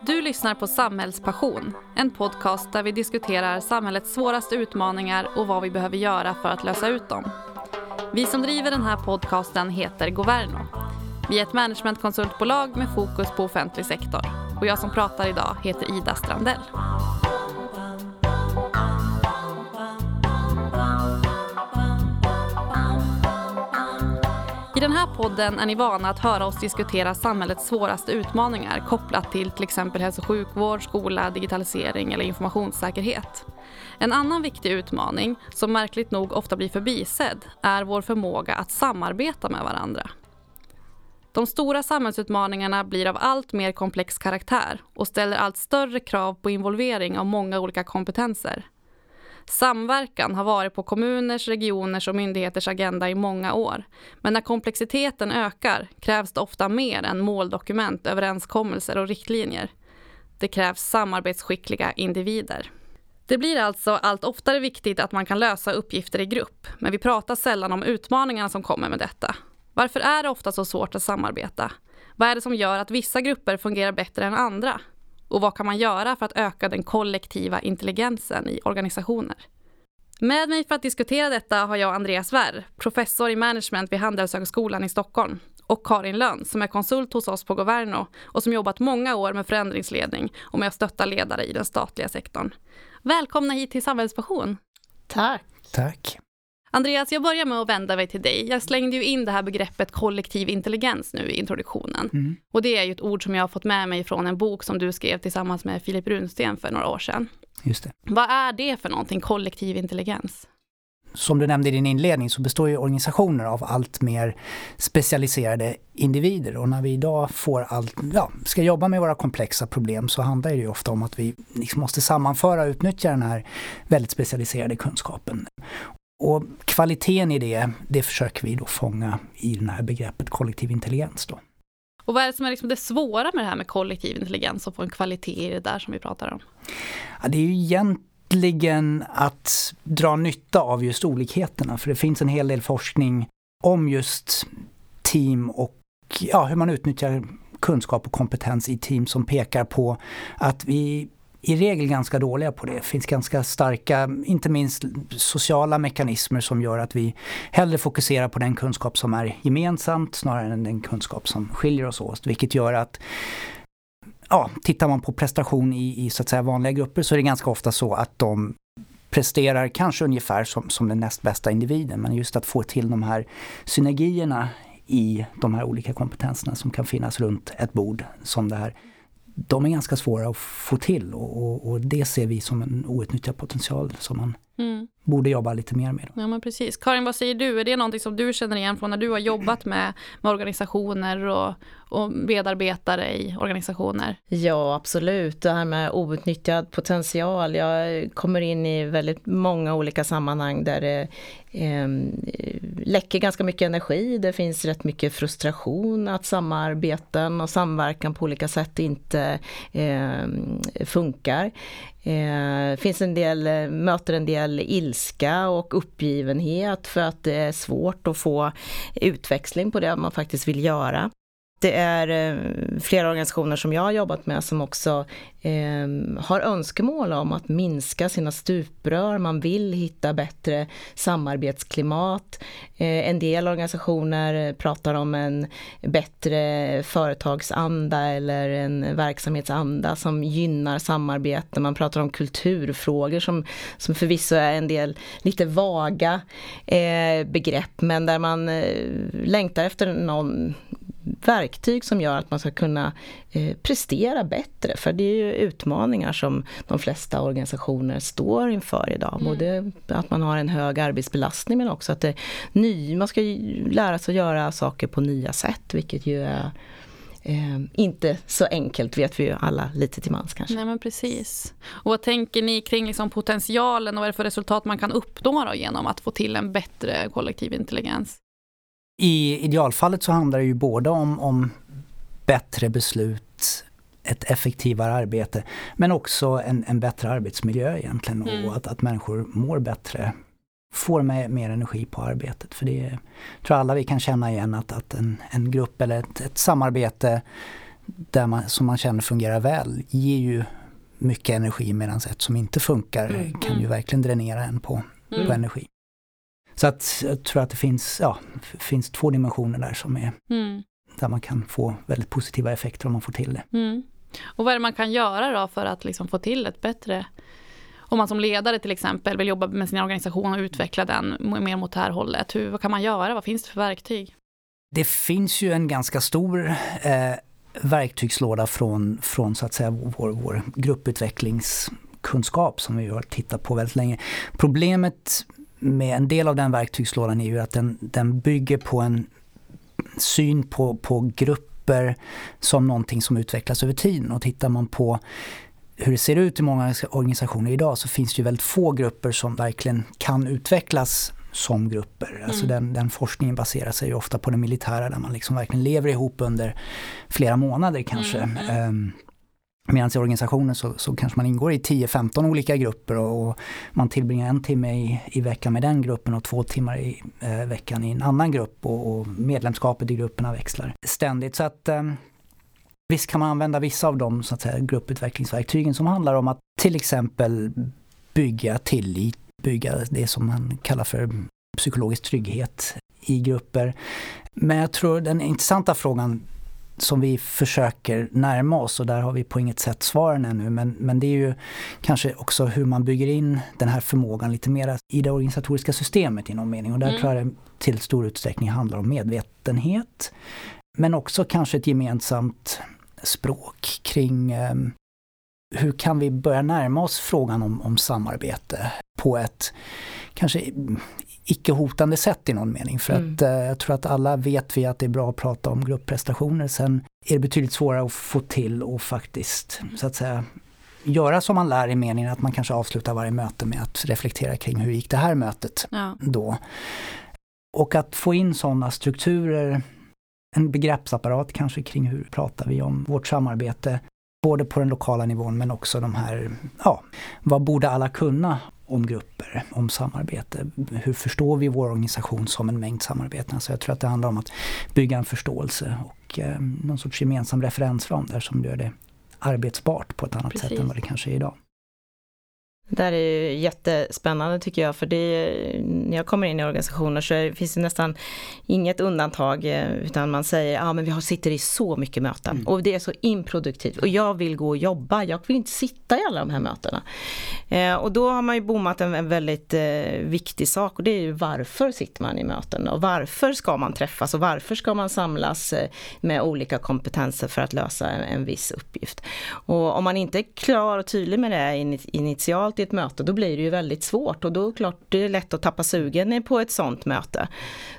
Du lyssnar på Samhällspassion, en podcast där vi diskuterar samhällets svåraste utmaningar och vad vi behöver göra för att lösa ut dem. Vi som driver den här podcasten heter Governo. Vi är ett managementkonsultbolag med fokus på offentlig sektor. Och jag som pratar idag heter Ida Strandell. Den här podden är ni vana att höra oss diskutera samhällets svåraste utmaningar kopplat till till exempel hälso och sjukvård, skola, digitalisering eller informationssäkerhet. En annan viktig utmaning, som märkligt nog ofta blir förbisedd, är vår förmåga att samarbeta med varandra. De stora samhällsutmaningarna blir av allt mer komplex karaktär och ställer allt större krav på involvering av många olika kompetenser. Samverkan har varit på kommuners, regioners och myndigheters agenda i många år. Men när komplexiteten ökar krävs det ofta mer än måldokument, överenskommelser och riktlinjer. Det krävs samarbetsskickliga individer. Det blir alltså allt oftare viktigt att man kan lösa uppgifter i grupp, men vi pratar sällan om utmaningarna som kommer med detta. Varför är det ofta så svårt att samarbeta? Vad är det som gör att vissa grupper fungerar bättre än andra? Och vad kan man göra för att öka den kollektiva intelligensen i organisationer? Med mig för att diskutera detta har jag Andreas Wärr, professor i management vid Handelshögskolan i Stockholm och Karin Lönn som är konsult hos oss på Governo och som jobbat många år med förändringsledning och med att stötta ledare i den statliga sektorn. Välkomna hit till Samhällspassion. Tack. Tack. Andreas, jag börjar med att vända mig till dig. Jag slängde ju in det här begreppet kollektiv intelligens nu i introduktionen. Mm. Och det är ju ett ord som jag har fått med mig från en bok som du skrev tillsammans med Filip Runsten för några år sedan. Just det. Vad är det för någonting, kollektiv intelligens? Som du nämnde i din inledning så består ju organisationer av allt mer specialiserade individer och när vi idag får allt, ja, ska jobba med våra komplexa problem så handlar det ju ofta om att vi liksom måste sammanföra och utnyttja den här väldigt specialiserade kunskapen. Och kvaliteten i det, det försöker vi då fånga i det här begreppet kollektiv intelligens. Då. Och vad är det som är liksom det svåra med det här med kollektiv intelligens och få en kvalitet i det där som vi pratar om? Ja, det är ju egentligen att dra nytta av just olikheterna, för det finns en hel del forskning om just team och ja, hur man utnyttjar kunskap och kompetens i team som pekar på att vi i regel ganska dåliga på det. Det finns ganska starka, inte minst sociala mekanismer som gör att vi hellre fokuserar på den kunskap som är gemensamt snarare än den kunskap som skiljer oss åt. Vilket gör att ja, tittar man på prestation i, i så att säga vanliga grupper så är det ganska ofta så att de presterar kanske ungefär som, som den näst bästa individen. Men just att få till de här synergierna i de här olika kompetenserna som kan finnas runt ett bord som det här de är ganska svåra att få till och, och, och det ser vi som en outnyttjad potential som man mm borde jobba lite mer med. Ja men precis. Karin, vad säger du? Är det någonting som du känner igen från när du har jobbat med, med organisationer och, och medarbetare i organisationer? Ja, absolut. Det här med outnyttjad potential. Jag kommer in i väldigt många olika sammanhang där det eh, läcker ganska mycket energi. Det finns rätt mycket frustration att samarbeten och samverkan på olika sätt inte eh, funkar. Eh, finns en del, möter en del ilska och uppgivenhet för att det är svårt att få utväxling på det man faktiskt vill göra. Det är eh, flera organisationer som jag har jobbat med som också eh, har önskemål om att minska sina stuprör. Man vill hitta bättre samarbetsklimat. Eh, en del organisationer pratar om en bättre företagsanda eller en verksamhetsanda som gynnar samarbete. Man pratar om kulturfrågor som, som förvisso är en del lite vaga eh, begrepp men där man eh, längtar efter någon verktyg som gör att man ska kunna eh, prestera bättre. För det är ju utmaningar som de flesta organisationer står inför idag. Mm. Både att man har en hög arbetsbelastning men också att det ny, man ska lära sig att göra saker på nya sätt vilket ju är Eh, inte så enkelt vet vi ju alla lite till mans kanske. Nej men precis. Och vad tänker ni kring liksom potentialen och vad är det för resultat man kan uppnå då genom att få till en bättre kollektiv intelligens? I idealfallet så handlar det ju både om, om bättre beslut, ett effektivare arbete, men också en, en bättre arbetsmiljö egentligen mm. och att, att människor mår bättre får med mer energi på arbetet. För det tror alla vi kan känna igen att, att en, en grupp eller ett, ett samarbete där man, som man känner fungerar väl ger ju mycket energi medan ett som inte funkar mm. kan ju mm. verkligen dränera en på, mm. på energi. Så att jag tror att det finns, ja, finns två dimensioner där som är mm. där man kan få väldigt positiva effekter om man får till det. Mm. Och vad är det man kan göra då för att liksom få till ett bättre om man som ledare till exempel vill jobba med sin organisation och utveckla den mer mot det här hållet, hur, vad kan man göra? Vad finns det för verktyg? Det finns ju en ganska stor eh, verktygslåda från, från så att säga vår, vår grupputvecklingskunskap som vi har tittat på väldigt länge. Problemet med en del av den verktygslådan är ju att den, den bygger på en syn på, på grupper som någonting som utvecklas över tiden. Och tittar man på hur det ser ut i många organisationer idag så finns det ju väldigt få grupper som verkligen kan utvecklas som grupper. Alltså mm. Alltså den, den, forskningen baserar sig ju ofta på det militära där man liksom verkligen lever ihop under flera månader kanske. Mm. Um, Medan i organisationen så, så, kanske man ingår i 10-15 olika grupper och, och, man tillbringar en timme i, i veckan med den gruppen och två timmar i eh, veckan i en annan grupp och, och, medlemskapet i grupperna växlar ständigt. Så att eh, Visst kan man använda vissa av de så att säga, grupputvecklingsverktygen som handlar om att till exempel bygga tillit, bygga det som man kallar för psykologisk trygghet i grupper. Men jag tror den intressanta frågan som vi försöker närma oss och där har vi på inget sätt svaren ännu men, men det är ju kanske också hur man bygger in den här förmågan lite mer i det organisatoriska systemet i någon mening och där mm. tror jag det till stor utsträckning handlar om medvetenhet men också kanske ett gemensamt språk kring eh, hur kan vi börja närma oss frågan om, om samarbete på ett kanske icke hotande sätt i någon mening. För mm. att eh, jag tror att alla vet vi att det är bra att prata om gruppprestationer. Sen är det betydligt svårare att få till och faktiskt så att säga göra som man lär i meningen att man kanske avslutar varje möte med att reflektera kring hur gick det här mötet ja. då. Och att få in sådana strukturer en begreppsapparat kanske kring hur pratar vi om vårt samarbete. Både på den lokala nivån men också de här, ja, vad borde alla kunna om grupper, om samarbete? Hur förstår vi vår organisation som en mängd samarbeten? Så jag tror att det handlar om att bygga en förståelse och eh, någon sorts gemensam referensram där som gör det arbetsbart på ett annat Precis. sätt än vad det kanske är idag. Det här är ju jättespännande tycker jag, för det, när jag kommer in i organisationer så finns det nästan inget undantag, eh, utan man säger, ja ah, men vi sitter i så mycket möten mm. och det är så improduktivt och jag vill gå och jobba, jag vill inte sitta i alla de här mötena. Eh, och då har man ju bommat en, en väldigt eh, viktig sak och det är ju varför sitter man i möten och varför ska man träffas och varför ska man samlas eh, med olika kompetenser för att lösa en, en viss uppgift. Och om man inte är klar och tydlig med det initialt i ett möte, då blir det ju väldigt svårt och då är det klart det är lätt att tappa sugen på ett sånt möte.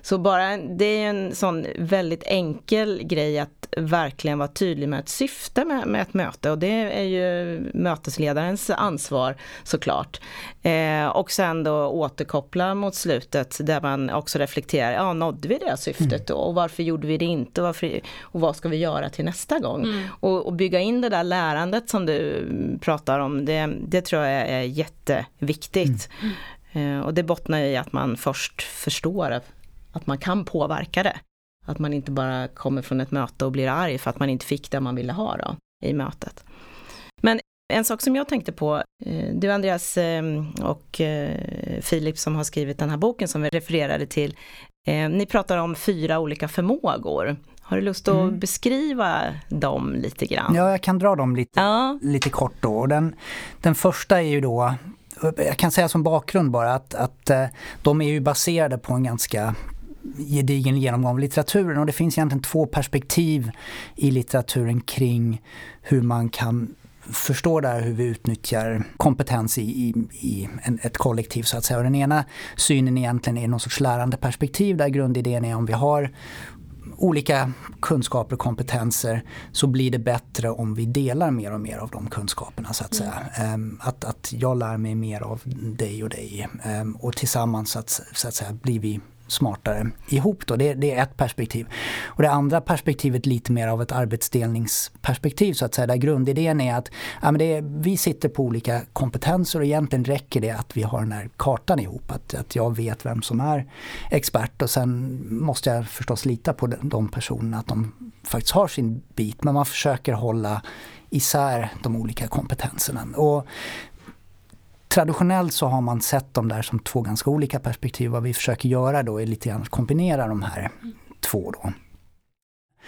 Så bara, det är en sån väldigt enkel grej att verkligen vara tydlig med ett syfte med, med ett möte och det är ju mötesledarens ansvar såklart. Eh, och sen då återkoppla mot slutet där man också reflekterar, ja nådde vi det syftet då och varför gjorde vi det inte och, varför, och vad ska vi göra till nästa gång? Mm. Och, och, bygga in det där lärandet som du pratar om, det, det tror jag är jätteviktigt. Mm. Eh, och det bottnar i att man först förstår att man kan påverka det. Att man inte bara kommer från ett möte och blir arg för att man inte fick det man ville ha då, i mötet. Men en sak som jag tänkte på, eh, du Andreas ehm, och eh, Filip som har skrivit den här boken som vi refererade till, ni pratar om fyra olika förmågor. Har du lust att mm. beskriva dem lite grann? Ja, jag kan dra dem lite, ja. lite kort då. Den, den första är ju då jag kan säga som bakgrund bara att, att eh, de är ju baserade på en ganska gedigen genomgång av litteraturen och det finns egentligen två perspektiv i litteraturen kring hur man kan förstå där hur vi utnyttjar kompetens i, i, i en, ett kollektiv så att säga. Och den ena synen egentligen är någon sorts lärande perspektiv där grundidén är om vi har olika kunskaper och kompetenser så blir det bättre om vi delar mer och mer av de kunskaperna så att säga. Mm. Att, att jag lär mig mer av dig och dig ehm, och tillsammans så att, så att säga blir vi smartare ihop. Då. Det, det, är ett perspektiv. Och det andra perspektivet lite mer av ett arbetsdelningsperspektiv så att säga. Där grundidén är att ja, men det är, vi sitter på olika kompetenser och egentligen räcker det att vi har den här kartan ihop. Att, att jag vet vem som är expert och sen måste jag förstås lita på de, de personerna att de faktiskt har sin bit. Men man försöker hålla isär de olika kompetenserna. Och traditionellt så har man sett dem där som två ganska olika perspektiv. Vad vi försöker göra då är lite grann att kombinera de här två. Då.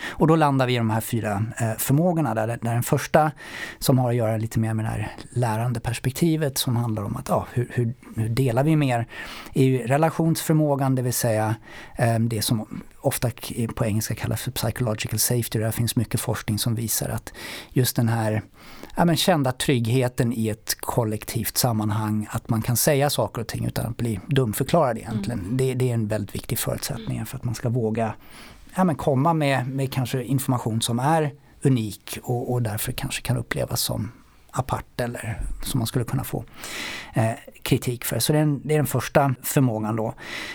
Och då landar vi i de här fyra eh, förmågorna där, där den första som har att göra lite mer med det här lärande perspektivet som handlar om att ja, hur, hur, hur delar vi mer? är ju relationsförmågan, det vill säga eh, det som ofta på engelska kallas för psychological safety. Där finns mycket forskning som visar att just den här ja, men kända tryggheten i ett kollektivt sammanhang, att man kan säga saker och ting utan att bli dumförklarad egentligen. Mm. Det, det är en väldigt viktig förutsättning för att man ska våga ja, men komma med, med kanske information som är unik och, och därför kanske kan upplevas som apart eller som man skulle kunna få eh, kritik för. Så det är, en, det är, den första förmågan då.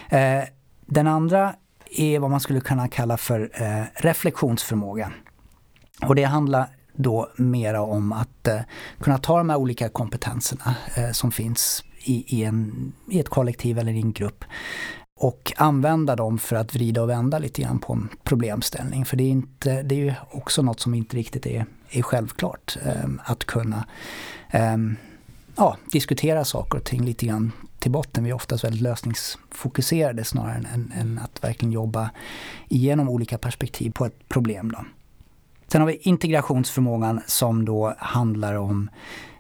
Eh, den andra är vad man skulle kunna kalla för eh, reflektionsförmåga. Och det handlar då mera om att eh, kunna ta de här olika kompetenserna eh, som finns i, i, en, i ett kollektiv eller i en grupp och använda dem för att vrida och vända lite grann på en problemställning. För det är, inte, det är ju också något som inte riktigt är, är självklart. Eh, att kunna eh, ja, diskutera saker och ting lite grann till botten. Vi är oftast väldigt lösningsfokuserade snarare än, än att verkligen jobba igenom olika perspektiv på ett problem. Då. Sen har vi integrationsförmågan som då handlar om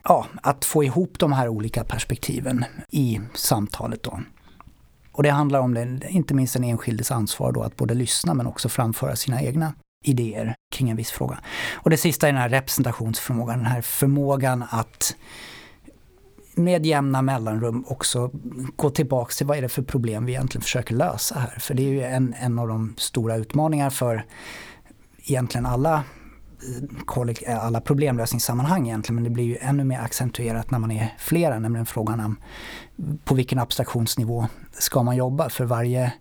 ja, att få ihop de här olika perspektiven i samtalet. Då. Och det handlar om det, inte minst den enskildes ansvar då att både lyssna men också framföra sina egna idéer kring en viss fråga. Och det sista är den här representationsförmågan, den här förmågan att med jämna mellanrum också gå tillbaks till vad är det för problem vi egentligen försöker lösa här. För det är ju en, en av de stora utmaningar för egentligen alla alla problemlösningssammanhang egentligen men det blir ju ännu mer accentuerat när man är flera, nämligen frågan om på vilken abstraktionsnivå ska man jobba? För varje,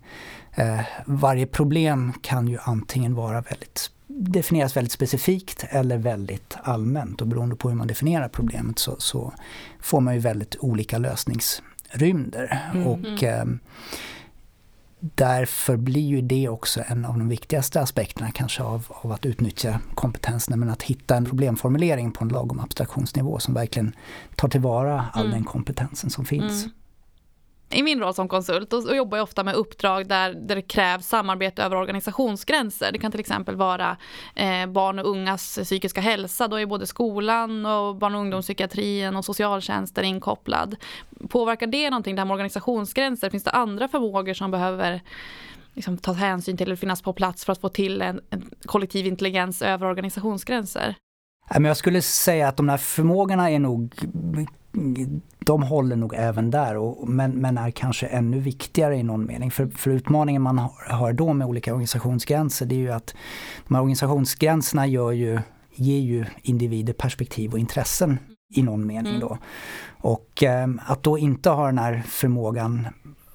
eh, varje problem kan ju antingen vara väldigt definieras väldigt specifikt eller väldigt allmänt och beroende på hur man definierar problemet så, så får man ju väldigt olika lösningsrymder. Mm. Och eh, därför blir ju det också en av de viktigaste aspekterna kanske av, av att utnyttja kompetensen, men att hitta en problemformulering på en lagom abstraktionsnivå som verkligen tar tillvara all mm. den kompetensen som finns. Mm. I min roll som konsult och jobbar jag ofta med uppdrag där, där det krävs samarbete över organisationsgränser. Det kan till exempel vara eh, barn och ungas psykiska hälsa. Då är både skolan och barn och ungdomspsykiatrin och socialtjänsten inkopplad. Påverkar det någonting, det här med organisationsgränser? Finns det andra förmågor som behöver liksom, tas hänsyn till eller finnas på plats för att få till en, en kollektiv intelligens över organisationsgränser? Jag skulle säga att de här förmågorna är nog de håller nog även där och, men, men är kanske ännu viktigare i någon mening. För, för utmaningen man har, då med olika organisationsgränser det är ju att de här organisationsgränserna gör ju, ger ju individer perspektiv och intressen i någon mening mm. då. Och eh, att då inte ha den här förmågan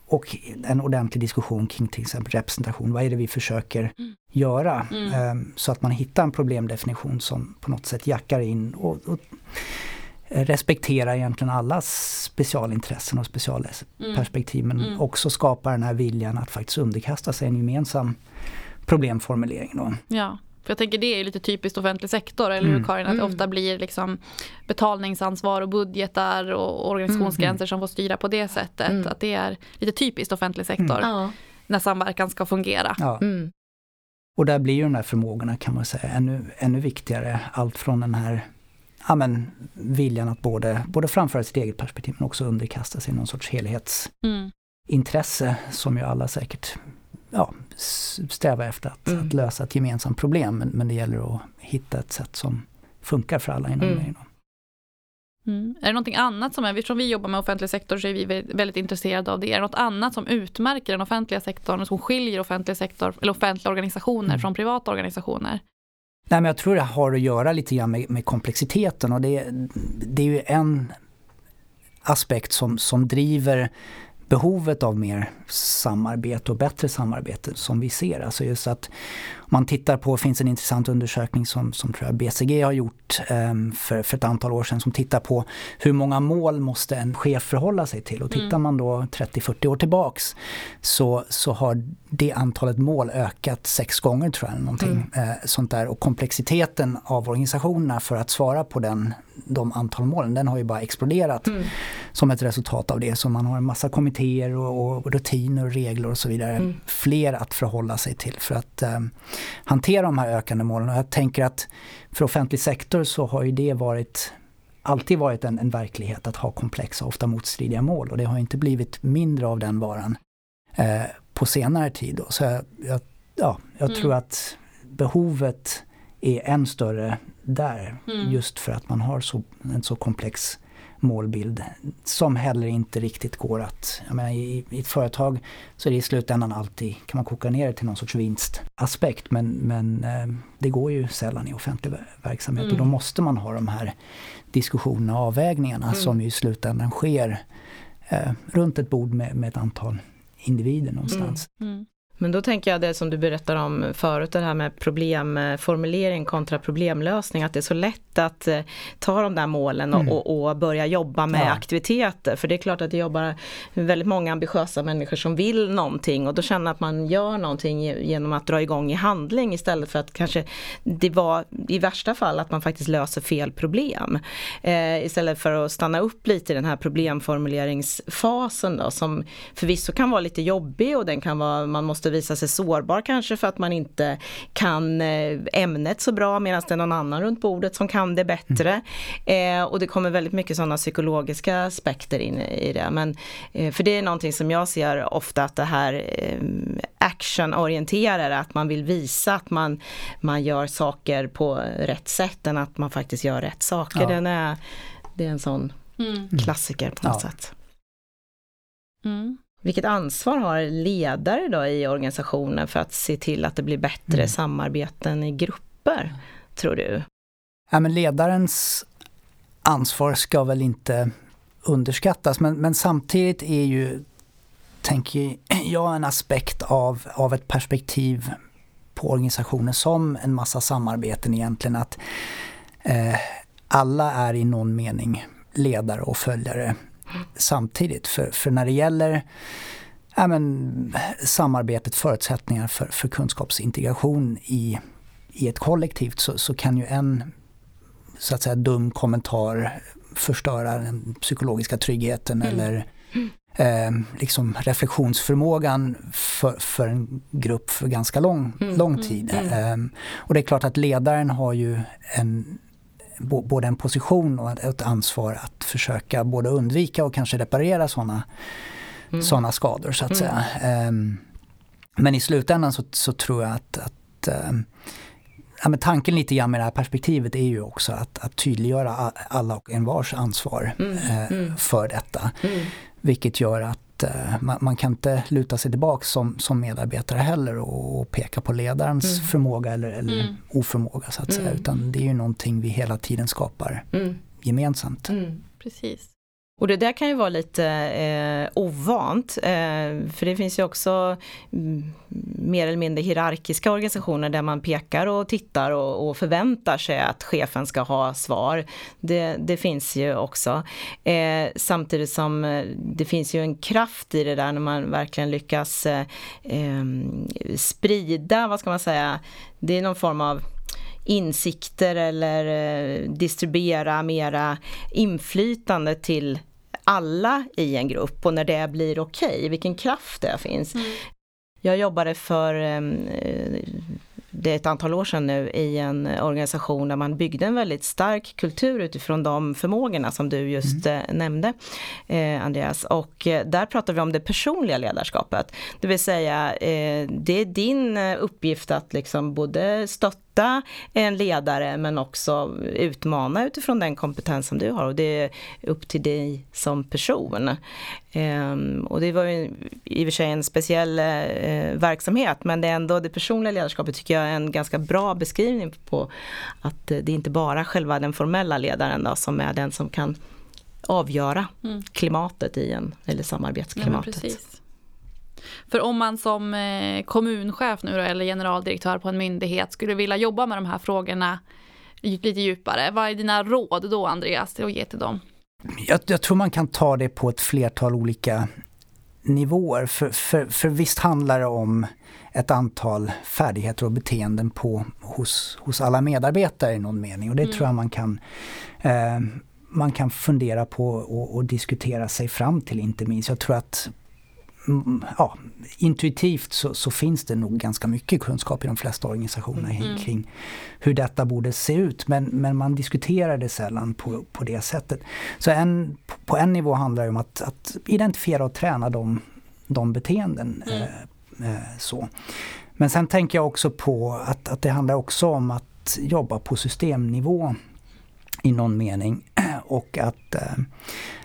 och en ordentlig diskussion kring till exempel representation. Vad är det vi försöker mm. göra? Mm. Eh, så att man hittar en problemdefinition som på något sätt jackar in och, och respektera egentligen allas specialintressen och specialperspektiv men mm. också skapa den här viljan att faktiskt underkasta sig en gemensam problemformulering. Då. Ja. För jag tänker det är lite typiskt offentlig sektor, eller hur mm. Karin? Att det mm. ofta blir liksom betalningsansvar och budgetar och organisationsgränser mm. som får styra på det sättet. Mm. Att det är lite typiskt offentlig sektor. Mm. När samverkan ska fungera. Ja. Mm. Och där blir ju de här förmågorna kan man säga ännu, ännu viktigare. Allt från den här ja, men, viljan att både, både framföra sitt eget perspektiv men också underkasta sig någon sorts helhetsintresse mm. som ju alla säkert ja, strävar efter att, mm. att, lösa ett gemensamt problem. Men, men, det gäller att hitta ett sätt som funkar för alla inom mm. Mm. Är det någonting annat som är, eftersom vi jobbar med offentlig sektor så är vi väldigt intresserade av det. Är det något annat som utmärker den offentliga sektorn, som skiljer offentlig sektor, eller offentliga organisationer mm. från privata organisationer? Nej, men jag tror det har att göra lite grann med, med komplexiteten och det, det är ju en aspekt som, som driver behovet av mer samarbete och bättre samarbete som vi ser. Alltså just att om man tittar på, det finns en intressant undersökning som, som tror jag BCG har gjort um, för, för ett antal år sedan som tittar på hur många mål måste en chef förhålla sig till. Och tittar mm. man då 30-40 år tillbaks så, så har det antalet mål ökat sex gånger tror jag. Någonting, mm. eh, sånt där. Och komplexiteten av organisationerna för att svara på den, de antal målen den har ju bara exploderat mm. som ett resultat av det. Så man har en massa kommittéer och, och rutiner och regler och så vidare. Mm. Fler att förhålla sig till för att eh, hantera de här ökande målen. Och jag tänker att för offentlig sektor så har ju det varit alltid varit en, en verklighet att ha komplexa, ofta motstridiga mål och det har inte blivit mindre av den varan eh, på senare tid. Då. Så jag, jag ja, jag mm. tror att behovet är än större där mm. just för att man har så, en så komplex målbild som heller inte riktigt går att, jag menar i, i ett företag så är det i slutändan alltid, kan man koka ner det till någon sorts vinstaspekt men, men eh, det går ju sällan i offentlig verksamhet mm. och då mm. måste man ha de här diskussionerna och avvägningarna mm. som i slutändan sker eh, runt ett bord med, med ett antal individer någonstans. Mm. Men då tänker jag det som du berättar om förut, det här med problemformulering kontra problemlösning, att det är så lätt att eh, ta de där målen och, mm. och, och börja jobba med ja. aktiviteter. För det är klart att det jobbar väldigt många ambitiösa människor som vill någonting och då känner att man gör någonting genom att dra igång i handling istället för att kanske det var i värsta fall att man faktiskt löser fel problem. Eh, istället för att stanna upp lite i den här problemformuleringsfasen då som förvisso kan vara lite jobbig och den kan vara, man måste visa sig sårbar kanske för att man inte kan eh, ämnet så bra medan det är någon annan runt bordet som kan det bättre. Mm. Eh, och det kommer väldigt mycket sådana psykologiska aspekter in i det. Men, eh, för det är någonting som jag ser ofta att det här eh, actionorienterade, att man vill visa att man, man gör saker på rätt sätt än att man faktiskt gör rätt saker. Ja. Den är, det är en sån mm. klassiker på något ja. sätt. Mm. Vilket ansvar har ledare då i organisationen för att se till att det blir bättre mm. samarbeten i grupper, tror du? Ja, men ledarens ansvar ska väl inte underskattas, men, men samtidigt är ju, tänker jag, en aspekt av, av ett perspektiv på organisationen som en massa samarbeten egentligen, att eh, alla är i någon mening ledare och följare samtidigt. För, för när det gäller ja, men, samarbetet, förutsättningar för, för kunskapsintegration i, i ett kollektivt så, så kan ju en så att säga dum kommentar förstöra den psykologiska tryggheten mm. eller eh, liksom reflektionsförmågan för, för en grupp för ganska lång, mm. lång tid. Mm. Eh, och det är klart att ledaren har ju en både en position och ett ansvar att försöka både undvika och kanske reparera sådana mm. Såna skador så att mm. säga. Um, men i slutändan så, så tror jag att, att um, ja, men tanken lite grann med det här perspektivet är ju också att, att tydliggöra alla och envars ansvar mm. Eh, mm. för detta. Mm. Vilket gör att Eh, man, man, kan inte luta sig tillbaka som, som medarbetare heller och, och peka på ledarens mm. förmåga eller, eller mm. oförmåga så att säga. Mm. Utan det är ju någonting vi hela tiden skapar gemensamt. Precis. Och det där kan ju vara lite eh, ovant, eh, för det finns ju också mm, mer eller mindre hierarkiska organisationer där man pekar och tittar och, och förväntar sig att chefen ska ha svar. Det, det finns ju också. Eh, samtidigt som eh, det finns ju en kraft i det där när man verkligen lyckas eh, eh, sprida, vad ska man säga, det är någon form av insikter eller eh, distribuera mera inflytande till alla i en grupp och när det blir okej, okay, vilken kraft det finns. Mm. Jag jobbade för ehm, det är ett antal år sedan nu i en organisation där man byggde en väldigt stark kultur utifrån de förmågorna som du just mm. Eh, nämnde eh, Andreas. Och eh, där pratar vi om det personliga ledarskapet. Det vill säga det är din uppgift att liksom både stötta en ledare men också utmana utifrån den kompetens som du har och det är upp till dig som person. Um, och det var ju i och för sig en speciell verksamhet men det är ändå det personliga ledarskapet tycker jag en ganska bra beskrivning på att uh, det är inte bara själva den formella ledaren då, som är den som kan avgöra mm. klimatet i en, eller samarbetsklimatet. Ja, för om man som eh, kommunchef nu då, eller generaldirektör på en myndighet skulle vilja jobba med de här frågorna lite djupare, vad är dina råd då Andreas att ge till dem? Jag, jag tror man kan ta det på ett flertal olika nivåer. För, för, för visst handlar det om ett antal färdigheter och beteenden på, hos, hos alla medarbetare i någon mening. Och det mm. tror jag man kan, eh, man kan fundera på och, och, diskutera sig fram till inte minst. Jag tror att ja, intuitivt så, så, finns det nog ganska mycket kunskap i de flesta organisationer mm. kring hur detta borde se ut. Men, men man diskuterar det sällan på, på det sättet. Så en, på en nivå handlar det om att, att identifiera och träna de, de beteenden mm. eh, Eh, så. Men sen tänker jag också på att, att det handlar också om att jobba på systemnivå i någon mening. Och att eh,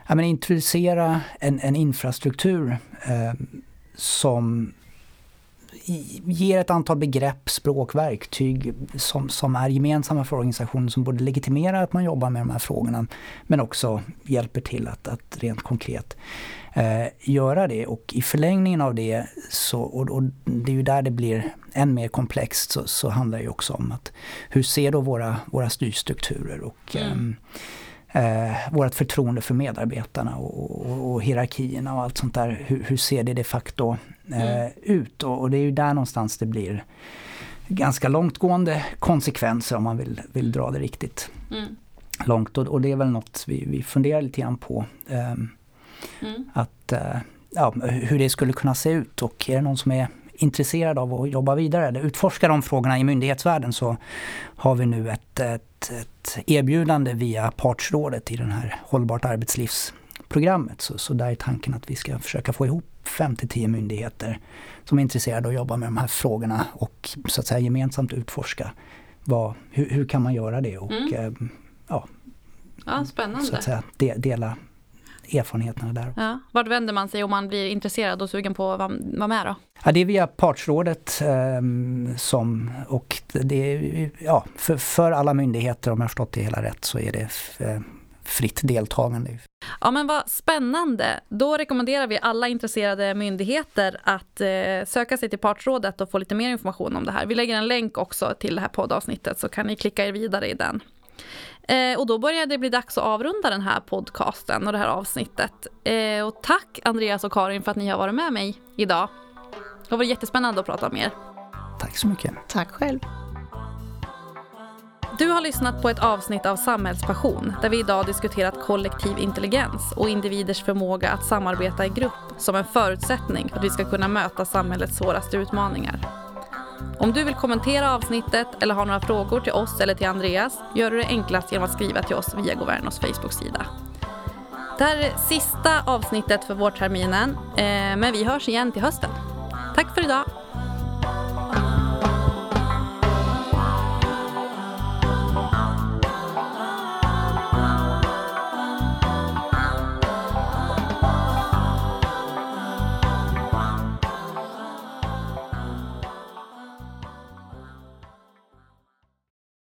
ja, introducera en, en infrastruktur eh, som ger ett antal begrepp, språk, verktyg som, som är gemensamma för organisationen som både legitimerar att man jobbar med de här frågorna men också hjälper till att, att rent konkret eh, göra det. Och i förlängningen av det, så, och, och, det är ju där det blir än mer komplext, så, så handlar det ju också om att hur ser då våra, våra styrstrukturer och mm. eh, vårt förtroende för medarbetarna och, och, och, hierarkierna och allt sånt där. Hur, hur ser det de facto eh, mm. ut? Och, och, det är ju där någonstans det blir ganska långtgående konsekvenser om man vill, vill dra det riktigt mm. långt. Och, det är väl något vi, vi funderar lite grann på. Um, Mm. Att, eh, ja, hur det skulle kunna se ut och är det någon som är intresserad av att jobba vidare eller utforska de frågorna i myndighetsvärlden så har vi nu ett, ett, ett erbjudande via partsrådet i den här hållbart arbetslivsprogrammet. Så, så där är tanken att vi ska försöka få ihop 5-10 myndigheter som är intresserade av att jobba med de här frågorna och så att säga gemensamt utforska vad, hur, hur kan man göra det och mm. eh, ja, ja, spännande. Så att säga, de, dela erfarenheterna där. Ja. Vart vänder man sig om man blir intresserad och sugen på att vara med då? Ja, det är via partsrådet eh, som, och det är, ja, för, för alla myndigheter om jag förstått det hela rätt så är det eh, fritt deltagande. Ja men vad spännande. Då rekommenderar vi alla intresserade myndigheter att eh, söka sig till partsrådet och få lite mer information om det här. Vi lägger en länk också till det här poddavsnittet så kan ni klicka er vidare i den. Eh, och då börjar det bli dags att avrunda den här podcasten och det här avsnittet. Eh, och tack Andreas och Karin för att ni har varit med mig idag. Det har varit jättespännande att prata med er. Tack så mycket. Tack själv. Du har lyssnat på ett avsnitt av Samhällspassion där vi idag diskuterat kollektiv intelligens och individers förmåga att samarbeta i grupp som en förutsättning för att vi ska kunna möta samhällets svåraste utmaningar. Om du vill kommentera avsnittet eller har några frågor till oss eller till Andreas gör du det enklast genom att skriva till oss via Governos Facebook-sida. Det här är sista avsnittet för vårterminen, eh, men vi hörs igen till hösten. Tack för idag!